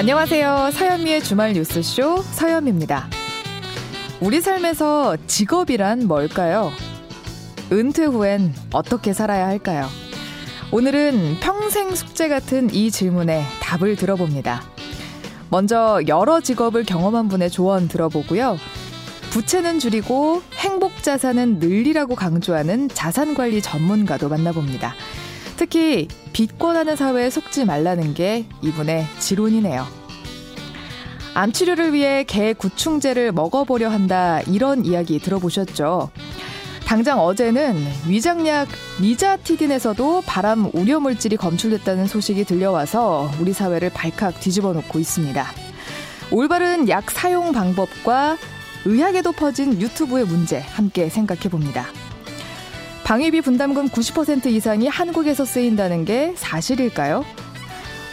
안녕하세요. 서현미의 주말 뉴스쇼 서현미입니다. 우리 삶에서 직업이란 뭘까요? 은퇴 후엔 어떻게 살아야 할까요? 오늘은 평생 숙제 같은 이 질문에 답을 들어봅니다. 먼저 여러 직업을 경험한 분의 조언 들어보고요. 부채는 줄이고 행복 자산은 늘리라고 강조하는 자산 관리 전문가도 만나봅니다. 특히 빚권하는 사회에 속지 말라는 게 이분의 지론이네요. 암 치료를 위해 개 구충제를 먹어보려 한다 이런 이야기 들어보셨죠? 당장 어제는 위장약 니자티딘에서도 발암 우려 물질이 검출됐다는 소식이 들려와서 우리 사회를 발칵 뒤집어 놓고 있습니다. 올바른 약 사용 방법과 의학에도 퍼진 유튜브의 문제 함께 생각해 봅니다. 방위비 분담금 90% 이상이 한국에서 쓰인다는 게 사실일까요?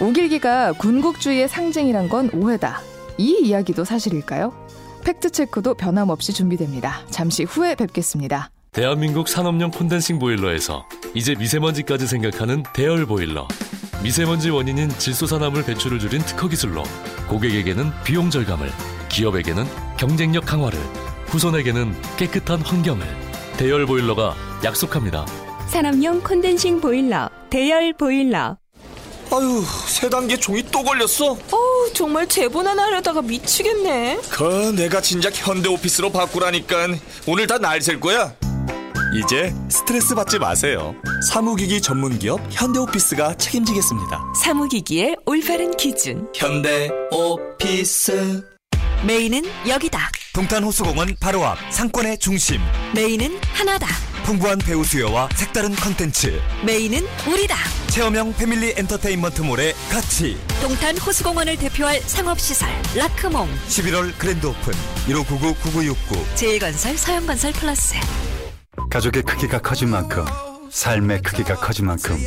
오길기가 군국주의의 상징이란 건 오해다. 이 이야기도 사실일까요? 팩트체크도 변함없이 준비됩니다. 잠시 후에 뵙겠습니다. 대한민국 산업용 콘덴싱 보일러에서 이제 미세먼지까지 생각하는 대열 보일러. 미세먼지 원인인 질소산화물 배출을 줄인 특허 기술로 고객에게는 비용 절감을, 기업에게는 경쟁력 강화를, 후손에게는 깨끗한 환경을 대열 보일러가 약속합니다. 산업용 콘덴싱 보일러, 대열 보일러. 아유, 세 단계 종이 또 걸렸어? 어우, 정말 제보나 하려다가 미치겠네. 그 내가 진작 현대 오피스로 바꾸라니까 오늘 다 날 셀 거야. 이제 스트레스 받지 마세요. 사무기기 전문 기업 현대 오피스가 책임지겠습니다. 사무기기의 올바른 기준. 현대 오피스. 메인은 여기다. 동탄 호수공원 바로 앞 상권의 중심. 메인은 하나다. 풍부한 배후 수요와 색다른 컨텐츠. 메인은 우리다. 체험형 패밀리 엔터테인먼트몰의 가치. 동탄 호수공원을 대표할 상업시설 라크몽. 11월 그랜드 오픈 1599-9969. 제일건설 서영건설 플러스. 가족의 크기가 커진 만큼 삶의 크기가 커진 만큼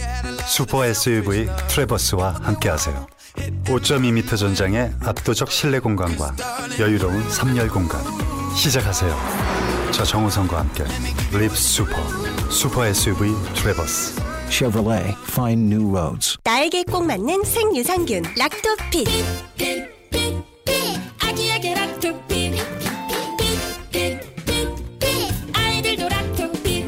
슈퍼 SUV Traverse와 함께하세요. 5.2m 전장의 압도적 실내 공간과 여유로운 3열 공간 시작하세요. 저 정우성과 함께 Live Super 슈퍼 SUV Traverse Chevrolet Find New Roads. 나에게 꼭 맞는 생유산균 락토핏. 아기에게 락토핏. 아이들도 락토핏.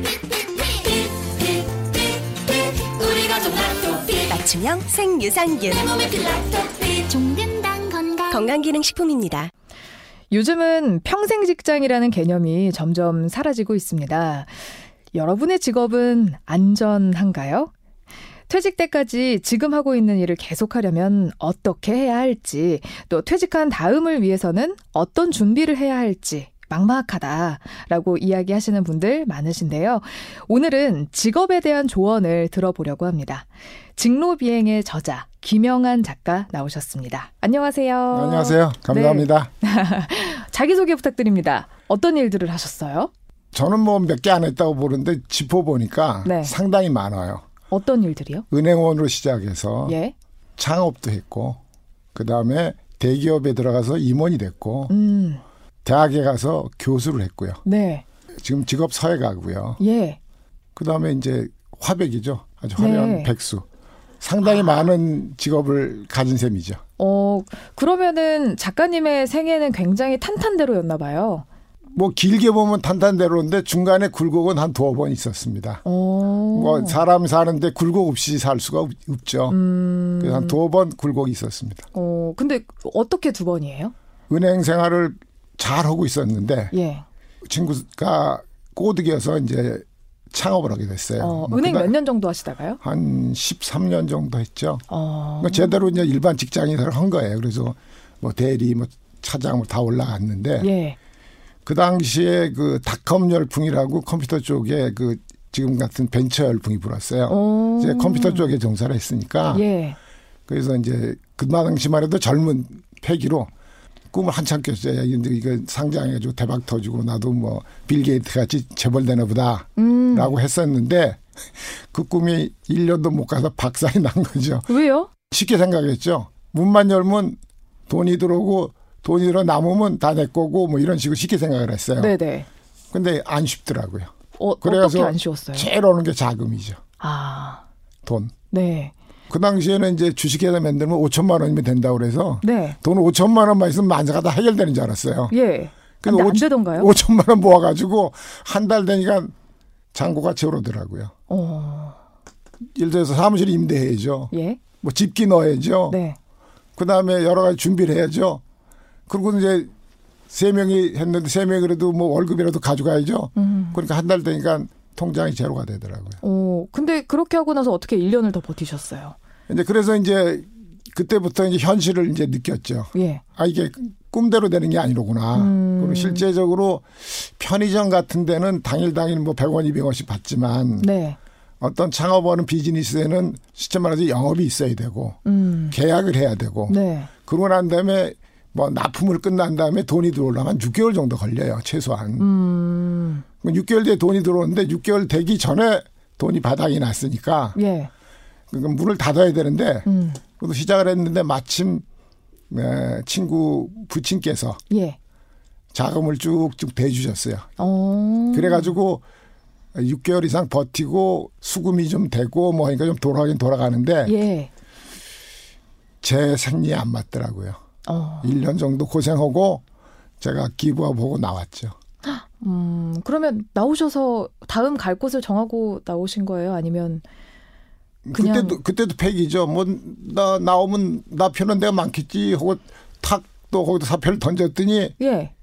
우리 가족 락토핏. 맞춤형 생유산균. 종근당 건강 건강기능식품입니다. 요즘은 평생 직장이라는 개념이 점점 사라지고 있습니다. 여러분의 직업은 안전한가요? 퇴직 때까지 지금 하고 있는 일을 계속하려면 어떻게 해야 할지, 또 퇴직한 다음을 위해서는 어떤 준비를 해야 할지 막막하다라고 이야기하시는 분들 많으신데요. 오늘은 직업에 대한 조언을 들어보려고 합니다. 직로 비행의 저자 김영한 작가 나오셨습니다. 안녕하세요. 안녕하세요. 감사합니다. 네. 자기소개 부탁드립니다. 어떤 일들을 하셨어요? 저는 뭐 몇 개 안 했다고 보는데 짚어보니까 네. 상당히 많아요. 어떤 일들이요? 은행원으로 시작해서 예. 창업도 했고 그다음에 대기업에 들어가서 임원이 됐고 음. 대학에 가서 교수를 했고요. 네. 지금 직업 서예가고요. 예. 그다음에 이제 화백이죠. 아주 화려한 네. 백수. 상당히 많은 직업을 가진 셈이죠. 어, 그러면은 작가님의 생애는 굉장히 탄탄대로였나 봐요. 뭐 길게 보면 탄탄대로인데 중간에 굴곡은 한 두어 번 있었습니다. 어. 뭐 사람 사는데 굴곡 없이 살 수가 없- 없죠. 음. 그래서 한 두어 번 굴곡이 있었습니다. 어, 근데 어떻게 두 번이에요? 은행 생활을 잘 하고 있었는데 예. 친구가 꼬드겨서 이제 창업을 하게 됐어요. 어, 뭐 은행 몇 년 정도 하시다가요? 한 13년 정도 했죠. 어. 그러니까 제대로 이제 일반 직장인을 한 거예요. 그래서 뭐 대리, 뭐 차장 뭐 다 올라갔는데 예. 그 당시에 그 닷컴 열풍이라고 컴퓨터 쪽에 그 지금 같은 벤처 열풍이 불었어요. 어. 이제 컴퓨터 쪽에 종사를 했으니까 예. 그래서 이제 그 당시만 해도 젊은 패기로 꿈을 한참 꿨어요. 근데 이거 상장해가지고 대박 터지고 나도 뭐 빌 게이트 같이 재벌되나 보다. 음. 라고 했었는데 그 꿈이 1년도 못 가서 박살이 난 거죠. 왜요? 쉽게 생각했죠. 문만 열면 돈이 들어오고 돈이 들어 남으면 다 내 거고 뭐 이런 식으로 쉽게 생각을 했어요. 네네. 근데 안 쉽더라고요. 어, 그래서 어떻게 안 쉬웠어요? 제일 오는 게 자금이죠. 아, 돈. 네. 그 당시에는 이제 주식회사 만들면 5천만 원이면 된다고 그래서 네. 돈 5천만 원만 있으면 만사가 다 해결되는 줄 알았어요. 예. 근데 안 되던가요? 5천만 원 모아가지고 한 달 되니까 잔고가 채우더라고요. 어. 예를 들어서 사무실 임대해야죠. 예. 뭐 집기 넣어야죠. 네. 그 다음에 여러 가지 준비를 해야죠. 그리고 이제 세 명이 했는데 세 명이 그래도 뭐 월급이라도 가져가야죠. 음. 그러니까 한 달 되니까 통장이 제로가 되더라고요. 어, 근데 그렇게 하고 나서 어떻게 1년을 더 버티셨어요? 이제 그래서 이제 그때부터 이제 현실을 이제 느꼈죠. 예. 아 이게 꿈대로 되는 게 아니로구나. 음. 그리고 실제적으로 편의점 같은 데는 당일 당일 뭐 100원, 200원씩 받지만 네. 어떤 창업하는 비즈니스에는 실제 말해서 영업이 있어야 되고 음. 계약을 해야 되고 네. 그러고 난 다음에 뭐 납품을 끝난 다음에 돈이 들어오려면 한 6개월 정도 걸려요 최소한. 음. 6개월 뒤에 돈이 들어오는데 6개월 되기 전에 돈이 바닥이 났으니까 예. 그러니까 문을 닫아야 되는데 음. 그래도 시작을 했는데 마침 네, 친구 부친께서 예. 자금을 쭉쭉 대주셨어요. 어. 그래가지고 6개월 이상 버티고 수금이 좀 되고 뭐 하니까 좀 돌아가긴 돌아가는데 예. 제 생리에 안 맞더라고요. 어. 1년 정도 고생하고 제가 기부하 보고 나왔죠. 음, 그러면 나오셔서 다음 갈 곳을 정하고 나오신 거예요? 아니면 그때도 그때도 팩이죠. 뭐 나 나오면 나 표는 내가 많겠지 하고 탁 또 거기다 사표를 던졌더니 예.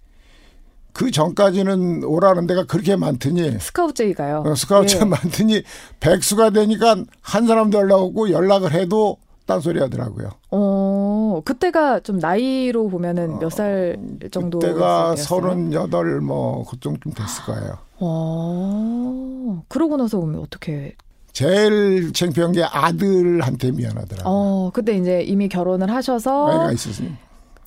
그 전까지는 오라는 데가 그렇게 많더니 스카우트제이가요. 어, 스카우트가 예. 많더니 백수가 되니까 한 사람도 연락 오고 연락을 해도 딴소리 하더라고요. 어, 그때가 좀 나이로 보면은 몇 살 정도? 그때가 서른여덟 뭐 그정도쯤 됐을 거예요. 어, 그러고 나서 오면 어떻게? 제일 창피한 게 아들한테 미안하더라고요. 어, 그때 이제 이미 결혼을 하셔서 애가 있었으니.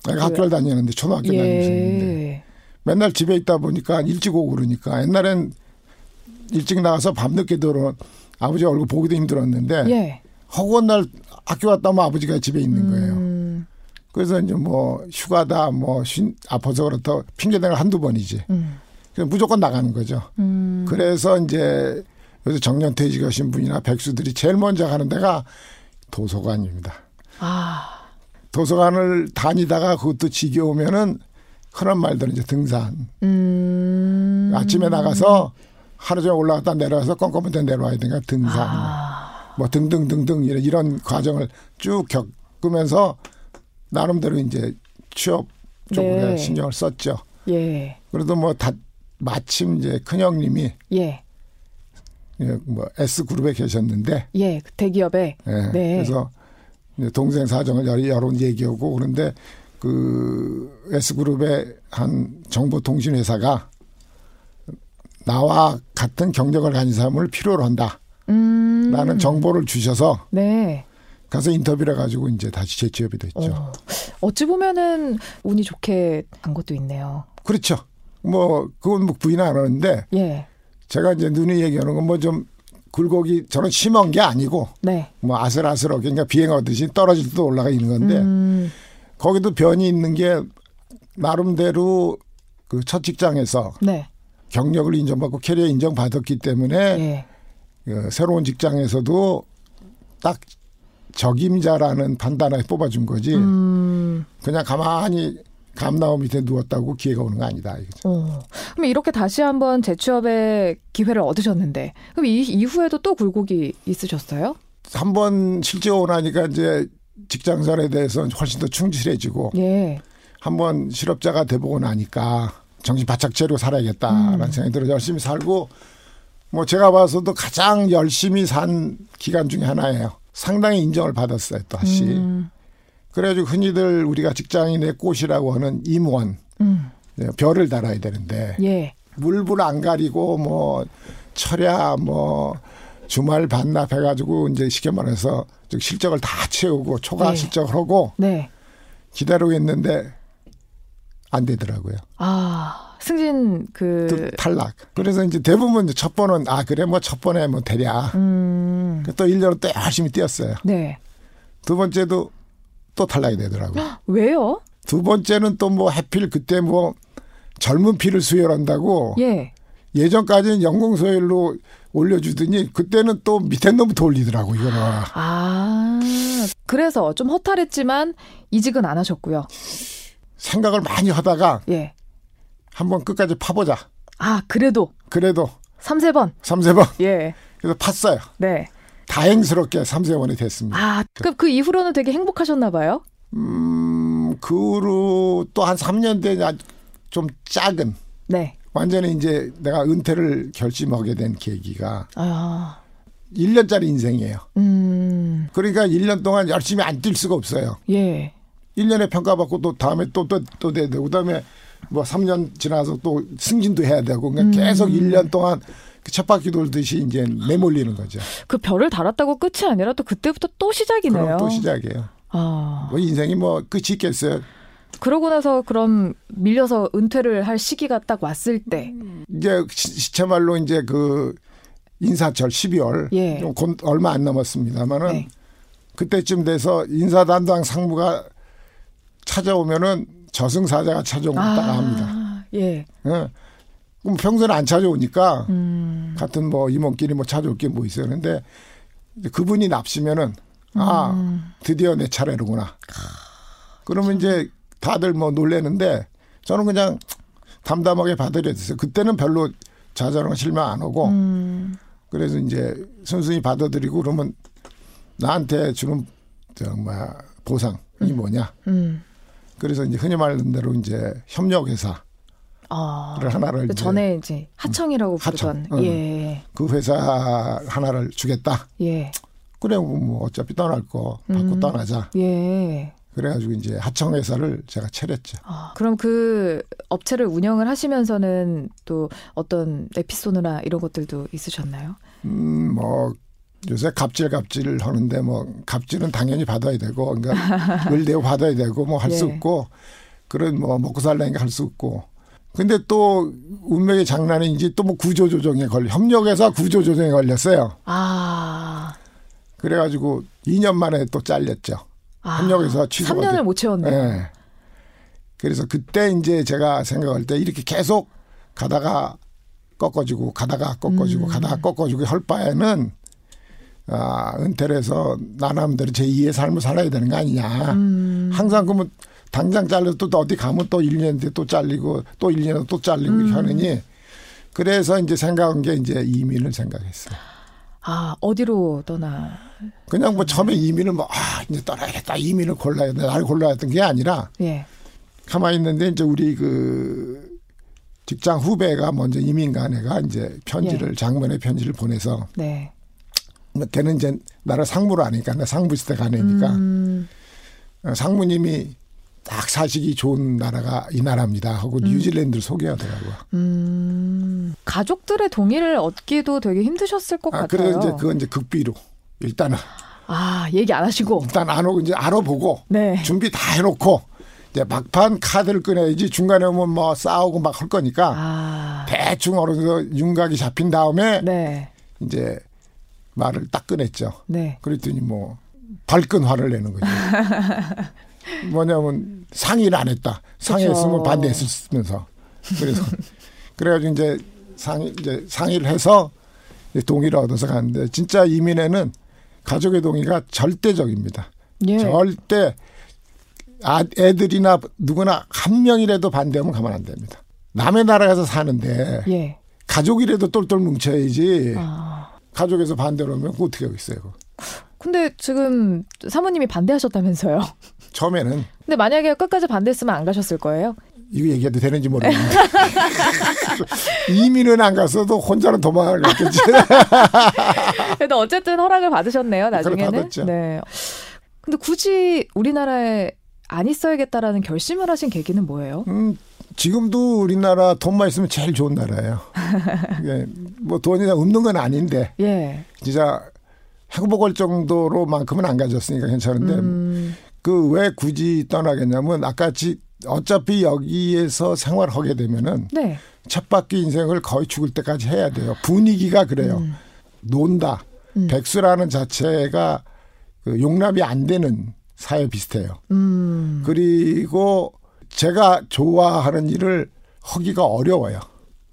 애가 그- 학교를 다니는데 초등학교 다니셨는데 예. 맨날 집에 있다 보니까 일찍 오고 그러니까 옛날엔 일찍 나가서 밤늦게 들어 아버지 얼굴 보기도 힘들었는데 예. 허구한 날 학교 갔다 오면 아버지가 집에 있는 거예요. 음, 그래서 이제 뭐 휴가다 뭐 쉰, 아파서 그렇다 핑계대가 한두 번이지. 음, 그래서 무조건 나가는 거죠. 음. 그래서 이제 요새 정년 퇴직하신 분이나 백수들이 제일 먼저 가는 데가 도서관입니다. 아, 도서관을 다니다가 그것도 지겨우면은 흔한 말대로 이제 등산. 음. 아침에 나가서 하루 종일 올라갔다 내려와서 껌껌한 데 내려와야 되니까 등산. 아. 뭐 등등등등 이런, 이런 과정을 쭉 겪으면서 나름대로 이제 취업 쪽에 네. 신경을 썼죠. 예. 그래도 뭐 다, 마침 이제 큰형님이 예. 예, 뭐 S그룹에 계셨는데 예. 그 대기업에. 예, 네. 그래서 동생 사정을 여러, 여러 얘기하고 그런데 그 S그룹의 한 정보통신 회사가 나와 같은 경력을 가진 사람을 필요로 한다. 음. 라는 정보를 주셔서 네. 가서 인터뷰를 해가지고 이제 다시 재취업이 됐죠. 어. 어찌 보면은 운이 좋게 간 것도 있네요. 그렇죠. 뭐 그건 뭐 부인 안 하는데 예. 제가 이제 눈이 얘기하는 건 뭐 좀 굴곡이 저는 심한 게 아니고 네. 뭐 아슬아슬하게 그러니까 비행하듯이 떨어질 때도 올라가 있는 건데 음. 거기도 변이 있는 게 나름대로 그 첫 직장에서 네. 경력을 인정받고 캐리어 인정받았기 때문에 예. 그 새로운 직장에서도 딱 적임자라는 판단에 뽑아준 거지 음. 그냥 가만히 감나무 밑에 누웠다고 기회가 오는 거 아니다. 이거죠. 어. 그럼 이렇게 다시 한번 재취업의 기회를 얻으셨는데 그럼 이 이후에도 또 굴곡이 있으셨어요? 한 번 실제 오고 나니까 이제 직장생활에 대해서 훨씬 더 충실해지고 예. 한번 실업자가 돼보고 나니까 정신 바짝 차리고 살아야겠다라는 음. 생각이 들어 열심히 살고 뭐 제가 봐서도 가장 열심히 산 기간 중에 하나예요. 상당히 인정을 받았어요 또 다시. 음. 그래가지고 흔히들 우리가 직장인의 꽃이라고 하는 임원 음. 예, 별을 달아야 되는데 예. 물불 안 가리고 뭐 철야 뭐 주말 반납 해가지고 이제 쉽게 말해서 즉 실적을 다 채우고 초과 네. 실적을 하고 네. 기다리고 있는데 안 되더라고요. 아, 승진 그또 탈락. 그래서 이제 대부분 이제 첫 번은 아 그래 뭐 첫 번에 뭐 되랴. 음. 또 1년을 또 열심히 뛰었어요. 네. 두 번째도 또 탈락이 되더라고요. 왜요? 두 번째는 또 뭐 해필 그때 뭐 젊은 피를 수혈한다고 예. 예전까지는 연공서열로 올려주더니 그때는 또 밑에 놈부터 올리더라고 이거는. 아, 그래서 좀 허탈했지만 이직은 안 하셨고요. 생각을 많이 하다가 예. 한번 끝까지 파보자. 아, 그래도 그래도 3, 세번 삼세번 예. 그래서 팠어요. 네. 다행스럽게 삼세번이 됐습니다. 아, 그, 그 이후로는 되게 행복하셨나 봐요. 음, 그 후로 또 한 3년 된좀 작은 네. 완전히 이제 내가 은퇴를 결심하게 된 계기가 아, 1년짜리 인생이에요. 음, 그러니까 1년 동안 열심히 안 뛸 수가 없어요. 예. 1년에 평가받고 또 다음에 또 또 또 돼야 되고 그다음에 뭐 3년 지나서 또 승진도 해야 되고 그러니까 계속 1년 동안 그 쳇바퀴 돌듯이 이제 내몰리는 거죠. 그 별을 달았다고 끝이 아니라 또 그때부터 또 시작이네요. 그럼 또 시작이에요. 아, 뭐 인생이 뭐 끝이 있겠어요. 그러고 나서 그럼 밀려서 은퇴를 할 시기가 딱 왔을 때, 이제 시- 시체말로 이제 그 인사철 12월 예. 좀 곧 얼마 안 남았습니다만은 네. 그때쯤 돼서 인사 담당 상무가 찾아오면은 저승사자가 찾아온 것 같다가 합니다. 아, 예. 예. 그럼 평소에는 안 찾아오니까 음, 같은 뭐 이모끼리 뭐 찾아올 게 뭐 있어요. 근데 그분이 납시면은 아 음. 드디어 내 차례로구나. 그러면 이제 다들 뭐 놀래는데 저는 그냥 담담하게 받아들였어요. 그때는 별로 좌절하고 실망 안 하고 음, 그래서 이제 순순히 받아들이고 그러면 나한테 주는 저 뭐야 보상이 뭐냐. 음. 그래서 이제 흔히 말하는 대로 이제 협력회사 아, 를 하나를 그 전에 이제 하청이라고 하청, 부르던, 응. 예, 그 회사 하나를 주겠다. 예, 그래 뭐 어차피 떠날 거 받고 음. 떠나자. 예. 그래가지고 이제 하청 회사를 제가 차렸죠. 아, 그럼 그 업체를 운영을 하시면서는 또 어떤 에피소드나 이런 것들도 있으셨나요? 음, 뭐 요새 갑질 갑질 하는데 뭐 갑질은 당연히 받아야 되고 그러니까 을대고 받아야 되고 뭐 할수 예. 없고 그런 뭐 먹고 살라니까 할 수 없고 근데 또 운명의 장난인지 또 뭐 구조조정에 걸려 협력회사 구조조정에 걸렸어요. 아, 그래가지고 2년 만에 또 잘렸죠. 아 협력회사 취소가 3년을 돼- 못 채웠네요. 예. 그래서 그때 이제 제가 생각할 때 이렇게 계속 가다가 꺾어지고 가다가 꺾어지고 음. 가다가 꺾어지고 할 바에는 아, 은퇴를 해서 나남대로 제 2의 삶을 살아야 되는 거 아니냐. 음. 항상 그러면 당장 잘려서 또 어디 가면 또 1년 뒤에 또 잘리고 또 1년 뒤에 또 잘리고 음. 하느니 그래서 이제 생각한 게 이제 이민을 생각했어요. 아, 어디로 떠나? 그냥 뭐 처음에 이민을 뭐, 아, 이제 떠나야겠다. 이민을 골라야 돼. 날 골라야 했던 게 아니라 예. 가만히 있는데 이제 우리 그 직장 후배가 먼저 이민간에가 이제 편지를 예. 장문의 편지를 보내서 네. 뭐 걔는 이제 나를 상무로 아니까 나 상부시대 가내니까 음, 어, 상무님이 딱 사시기 좋은 나라가 이 나라입니다 하고 뉴질랜드를 소개하더라고요. 음, 가족들의 동의를 얻기도 되게 힘드셨을 것 아, 같아요. 그래서 이제 그건 이제 극비로 일단은 아, 얘기 안 하시고. 일단 안 오고 이제 알아보고 네. 준비 다 해놓고 이제 막판 카드를 꺼내야지 중간에 오면 뭐 싸우고 막 할 거니까 아, 대충 어느 정도 윤곽이 잡힌 다음에 네. 이제 말을 딱 꺼냈죠. 네. 그랬더니 뭐 발끈 화를 내는 거죠. 뭐냐면 상의를 안 했다. 상의했으면. 반대했으면서 그래서 그래가지고 이제 상의 이제 상의를 해서 이제 동의를 얻어서 갔는데 진짜 이민에는 가족의 동의가 절대적입니다. 예. 절대 아, 애들이나 누구나 한 명이라도 반대하면 가만 안 됩니다. 남의 나라 가서 사는데 예. 가족이라도 똘똘 뭉쳐야지. 아. 가족에서 반대로 하면 어떻게 하겠어요. 근데 지금 사모님이 반대하셨다면서요. 처음에는 근데 만약에 끝까지 반대했으면 안 가셨을 거예요? 이거 얘기해도 되는지 모르겠는데 이민은 안 갔어도 혼자는 도망을 갔겠지. 그래도 어쨌든 허락을 받으셨네요, 나중에는. 받았죠. 네. 근데 굳이 우리나라에 안 있어야겠다라는 결심을 하신 계기는 뭐예요? 음, 지금도 우리나라 돈만 있으면 제일 좋은 나라예요. 이게 뭐 돈이 없는 건 아닌데 예. 진짜 행복할 정도로만큼은 안 가졌으니까 괜찮은데 음, 그왜 굳이 떠나겠냐면 아까 지 어차피 여기에서 생활하게 되면은 네. 쳇바퀴 인생을 거의 죽을 때까지 해야 돼요. 분위기가 그래요. 음. 논다. 백수라는 자체가 그 용납이 안 되는 사회 비슷해요. 음. 그리고 제가 좋아하는 일을 하기가 어려워요.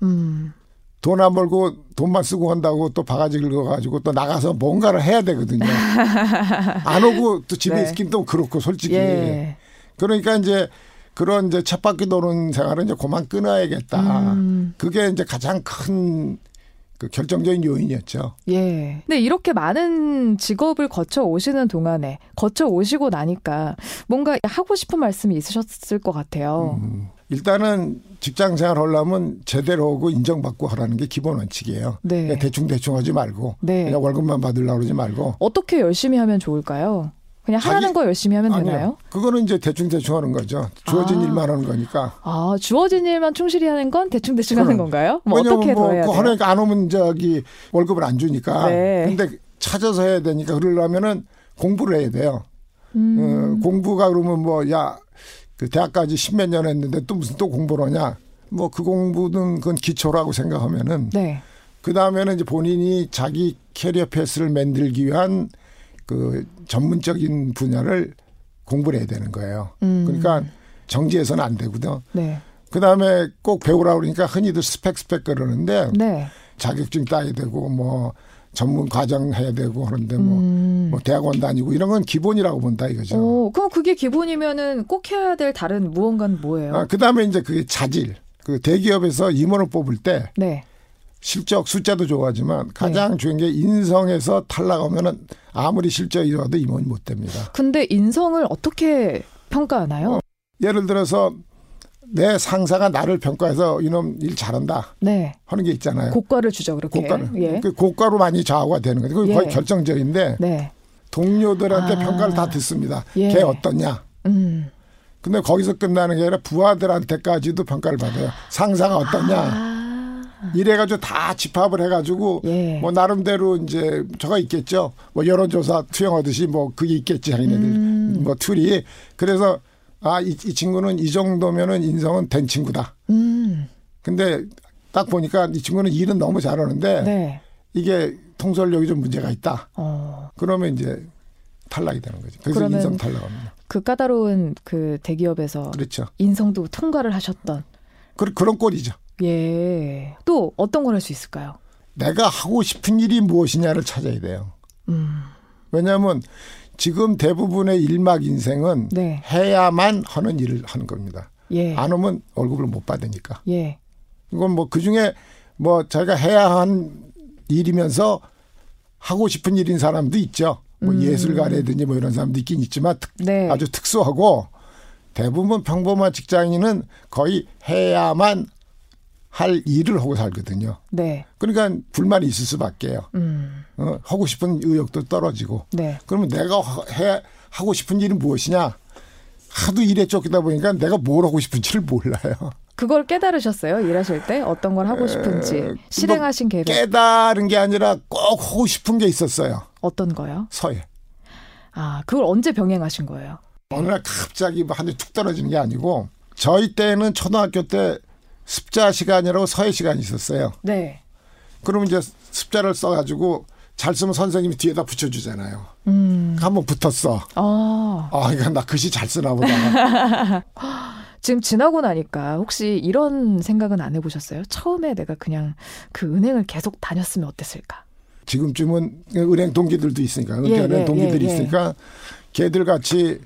음. 돈 안 벌고 돈만 쓰고 한다고 또 바가지 긁어가지고 또 나가서 뭔가를 해야 되거든요. 안 오고 또 집에 네. 있긴 또 그렇고 솔직히. 예. 그러니까 이제 그런 이제 쳇바퀴 도는 생활은 이제 그만 끊어야겠다. 음. 그게 이제 가장 큰그 결정적인 요인이었죠. 예. 근데 이렇게 많은 직업을 거쳐 오시는 동안에 거쳐 오시고 나니까 뭔가 하고 싶은 말씀이 있으셨을 것 같아요. 음. 일단은 직장 생활 하려면 제대로 하고 인정받고 하라는 게 기본 원칙이에요. 네. 그냥 대충 대충 하지 말고 네. 그냥 월급만 받으려고 그러지 말고 어떻게 열심히 하면 좋을까요? 그냥 하라는 자기- 거 열심히 하면 아니요. 되나요? 그거는 이제 대충 대충 하는 거죠. 주어진 아. 일만 하는 거니까. 아, 주어진 일만 충실히 하는 건 대충 대충 하는 그럼. 건가요? 뭐 어떻게 더뭐 해야 돼요? 하니까 안 오면 저기 월급을 안 주니까. 네. 근데 찾아서 해야 되니까 그러려면은 공부를 해야 돼요. 음. 어, 공부가 그러면 뭐 야 그 대학까지 십몇 년 했는데 또 무슨 또 공부를 하냐? 뭐 그 공부는 그건 기초라고 생각하면은 네. 그 다음에는 이제 본인이 자기 캐리어 패스를 만들기 위한 그 전문적인 분야를 공부를 해야 되는 거예요. 음. 그러니까 정지해서는 안 되거든. 네. 그 다음에 꼭 배우라 그러니까 흔히들 스펙 스펙 그러는데 네. 자격증 따야 되고 뭐 전문 과정 해야 되고 그런데 뭐, 음. 뭐 대학원 다니고 이런 건 기본이라고 본다 이거죠. 오, 그럼 그게 기본이면은 꼭 해야 될 다른 무언가는 뭐예요? 아, 그 다음에 이제 그게 자질. 그 대기업에서 임원을 뽑을 때 네. 실적 숫자도 좋아하지만 가장 중요한 게 인성에서 탈락하면은 아무리 실적이 좋아도 임원이 못 됩니다. 근데 인성을 어떻게 평가하나요? 어. 예를 들어서 내 상사가 나를 평가해서 이놈 일 잘한다 네. 하는 게 있잖아요. 고과를 주죠, 그렇게. 고과를. 예. 그 고과로 많이 좌우가 되는 거죠. 그게 거의 예. 결정적인데 네. 동료들한테 아. 평가를 다 듣습니다. 예. 걔 어떻냐. 음. 근데 거기서 끝나는 게 아니라 부하들한테까지도 평가를 받아요. 상사가 어떠냐. 아. 이래가지고 다 집합을 해가지고 예. 뭐 나름대로 이제 저가 있겠죠. 뭐 여론조사 투영하듯이 뭐 그게 있겠지 자기네들 음. 뭐 tool이. 그래서 아이 친구는 이 정도면은 인성은 된 친구다. 음. 근데 딱 보니까 이 친구는 일은 너무 잘하는데 네. 이게 통솔력이 좀 문제가 있다. 어. 그러면 이제 탈락이 되는 거죠. 그래서 인성 탈락합니다. 그 까다로운 그 대기업에서 그렇죠. 인성도 통과를 하셨던. 그, 그런 꼴이죠. 예. 또 어떤 걸 할 수 있을까요? 내가 하고 싶은 일이 무엇이냐를 찾아야 돼요. 음. 왜냐하면 지금 대부분의 일막 인생은 네. 해야만 하는 일을 하는 겁니다. 예. 안 하면 월급을 못 받으니까. 예. 이건 뭐 그 중에 뭐 자기가 해야 한 일이면서 하고 싶은 일인 사람도 있죠. 뭐 음. 예술가라든지 뭐 이런 사람도 있긴 있지만 특- 네. 아주 특수하고 대부분 평범한 직장인은 거의 해야만 할 일을 하고 살거든요. 네. 그러니까 불만이 있을 수밖에요. 음. 어, 하고 싶은 의욕도 떨어지고. 네. 그러면 내가 해 하고 싶은 일은 무엇이냐? 하도 일에 쫓기다 보니까 내가 뭘 하고 싶은지를 몰라요. 그걸 깨달으셨어요? 일하실 때 어떤 걸 하고 싶은지 실행하신 계획 깨달은 게 아니라 꼭 하고 싶은 게 있었어요. 어떤 거요? 서예. 아, 그걸 언제 병행하신 거예요? 어느 날 갑자기 뭐 하늘이 툭 떨어지는 게 아니고 저희 때는 초등학교 때 습자 시간이라고 서예 시간이 있었어요. 네. 그러면 이제 습자를 써가지고 잘 쓰면 선생님이 뒤에다 붙여주잖아요. 음. 한번 붙었어. 아. 아, 이거 나 글씨 잘 쓰나 보다. 지금 지나고 나니까 혹시 이런 생각은 안 해보셨어요? 처음에 내가 그냥 그 은행을 계속 다녔으면 어땠을까? 지금쯤은 은행 동기들도 있으니까 예, 은행 예, 동기들이 예, 예. 있으니까 걔들 같이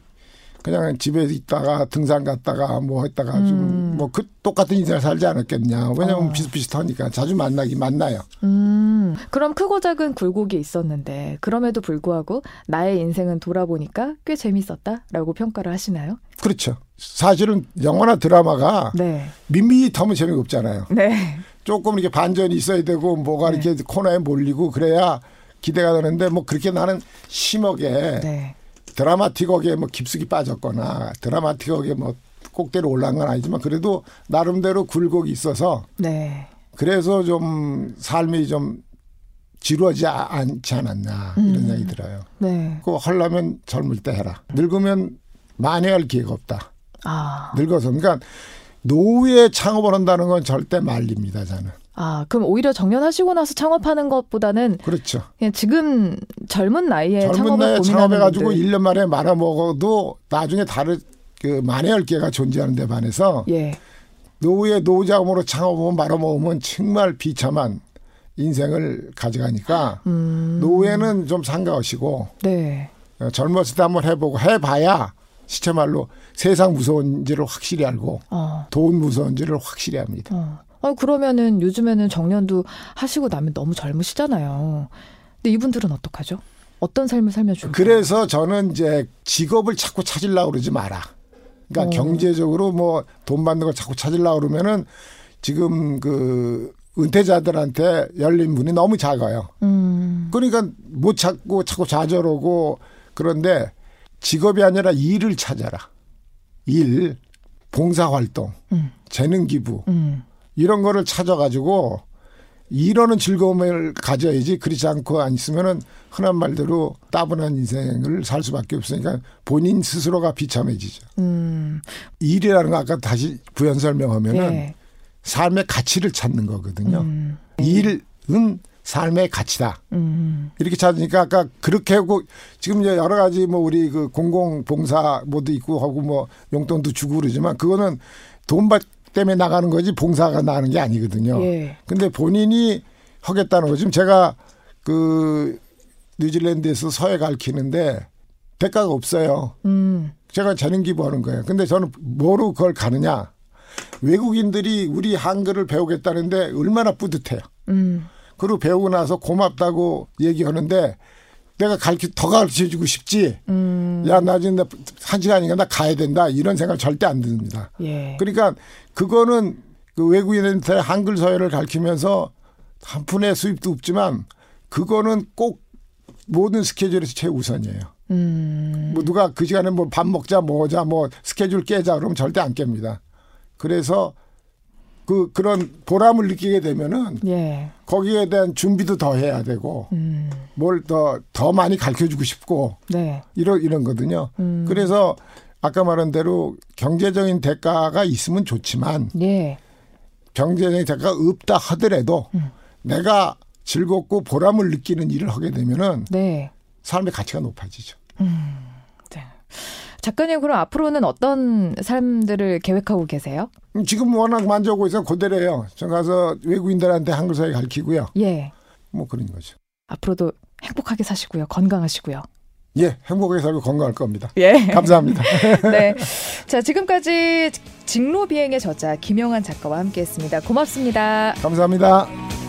그냥 집에 있다가 등산 갔다가 뭐 했다가 좀뭐그 똑같은 인생을 살지 않았겠냐. 왜냐하면 음. 어. 비슷비슷하니까 자주 만나기 만나요. 음, 그럼 크고 작은 굴곡이 있었는데 그럼에도 불구하고 나의 인생은 돌아보니까 꽤 재밌었다라고 평가를 하시나요? 그렇죠. 사실은 영화나 드라마가 네. 밋밋하면 재미가 없잖아요. 네. 조금 이렇게 반전이 있어야 되고 뭐가 이렇게 코너에 몰리고 그래야 기대가 되는데 뭐 그렇게 나는 심하게 네. 드라마틱하게 뭐 깊숙이 빠졌거나 드라마틱하게 뭐 꼭대로 올라간 건 아니지만 그래도 나름대로 굴곡이 있어서 네. 그래서 좀 삶이 좀 지루하지 아- 않지 않았나 이런 음. 생각이 들어요. 네. 그거 하려면 젊을 때 해라. 늙으면 만회할 기회가 없다. 아. 늙어서 그러니까 노후에 창업을 한다는 건 절대 말립니다. 저는. 아, 그럼 오히려 정년하시고 나서 창업하는 것보다는 그렇죠. 그냥 지금 젊은 나이에 젊은 예, 창업을 나이에 고민하는 창업해 가지고 분들. 1년 만에 말아 먹어도 나중에 다른 그 만회할 기회가 존재하는 데 반해서 예. 노후에 노후자금으로 창업하면 말아 먹으면 정말 비참한 인생을 가져가니까 음. 노후에는 좀 삼가하시고 네. 어, 젊었을 때 한번 해보고 해봐야 시체 말로 세상 무서운지를 확실히 알고 어. 돈 무서운지를 확실히 합니다. 어. 아, 그러면은 요즘에는 정년도 하시고 나면 너무 젊으시잖아요. 근데 이분들은 어떡하죠? 어떤 삶을 살면 좋을까요? 그래서 저는 이제 직업을 자꾸 찾으려고 그러지 마라. 그러니까 어. 경제적으로 뭐 돈 받는 걸 자꾸 찾으려고 그러면은 지금 그 은퇴자들한테 열린 문이 너무 작아요. 음. 그러니까 못 찾고 자꾸 좌절하고 그런데 직업이 아니라 일을 찾아라. 일, 봉사활동, 음. 재능 기부 음. 이런 거를 찾아가지고 이러는 즐거움을 가져야지 그렇지 않고 안 있으면은 흔한 말대로 따분한 인생을 살 수밖에 없으니까 본인 스스로가 비참해지죠. 음. 일이라는 거 아까 다시 부연 설명하면은 예. 삶의 가치를 찾는 거거든요. 음. 일은 삶의 가치다. 음. 이렇게 찾으니까 아까 그렇게 하고 지금 여러 가지 뭐 우리 그 공공봉사 뭐도 있고 하고 뭐 용돈도 주고 그러지만 그거는 돈 받 때문에 나가는 거지 봉사가 나가는 게 아니거든요. 예. 근데 본인이 하겠다는 거 지금 제가 그 뉴질랜드에서 서해 가르치는데 대가가 없어요. 음. 제가 재능 기부하는 거예요. 근데 저는 뭐로 그걸 가느냐? 외국인들이 우리 한글을 배우겠다는데 얼마나 뿌듯해요. 음. 그리고 배우고 나서 고맙다고 얘기하는데 내가 가르치 더 가르쳐 주고 싶지. 음. 야, 나 지금 나한 시간이니까 나 가야 된다. 이런 생각 절대 안 듭니다. 예. 그러니까 그거는 그 외국인한테 한글 서열을 가르치면서 한 푼의 수입도 없지만 그거는 꼭 모든 스케줄에서 최우선이에요. 음. 뭐 누가 그 시간에 뭐 밥 먹자 뭐자 뭐 스케줄 깨자 그러면 절대 안 깹니다. 그래서 그 그런 보람을 느끼게 되면은 예. 거기에 대한 준비도 더 해야 되고 음. 뭘더더 많이 가르쳐 주고 싶고 네. 이런 이런 거든요. 음. 그래서 아까 말한 대로 경제적인 대가가 있으면 좋지만 예. 경제적인 대가가 없다 하더라도 음. 내가 즐겁고 보람을 느끼는 일을 하게 되면은 네. 삶의 가치가 높아지죠. 작가님 그럼 앞으로는 어떤 삶들을 계획하고 계세요? 음, 지금 워낙 만족하고 있어 그대로예요. 저 가서 외국인들한테 한글 사회 가르치고요. 예. 뭐 그런 거죠. 앞으로도 행복하게 사시고요. 건강하시고요. 예, 행복하게 살고 건강할 겁니다. 예. 감사합니다. 네. 자, 지금까지 직로 비행의 저자 김영환 작가와 함께 했습니다. 고맙습니다. 감사합니다.